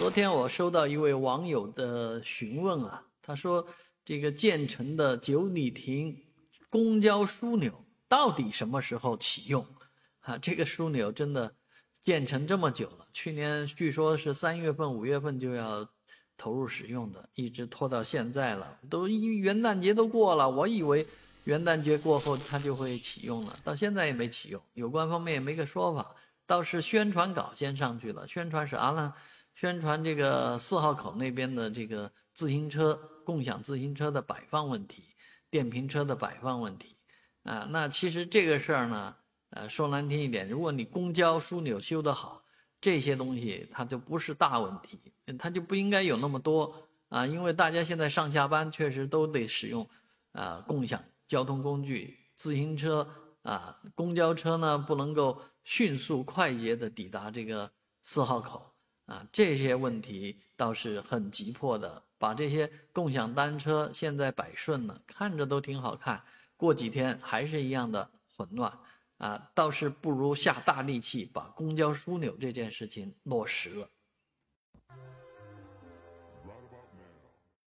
昨天我收到一位网友的询问啊，他说这个建成的九里亭公交枢纽到底什么时候启用？啊，这个枢纽真的建成这么久了，去年据说是三月份、五月份就要投入使用的，一直拖到现在了，都元旦节都过了，我以为元旦节过后它就会启用了，到现在也没启用，有关方面也没个说法，倒是宣传稿先上去了，宣传啥呢？宣传这个四号口那边的这个自行车共享自行车的摆放问题，电瓶车的摆放问题，啊，那其实这个事儿呢，呃，说难听一点，如果你公交枢纽修得好，这些东西它就不是大问题，它就不应该有那么多啊，因为大家现在上下班确实都得使用，啊，共享交通工具，自行车啊，公交车呢不能够迅速快捷的抵达这个四号口。啊，这些问题倒是很急迫的。把这些共享单车现在摆顺了，看着都挺好看。过几天还是一样的混乱，啊，倒是不如下大力气把公交枢纽这件事情落实了。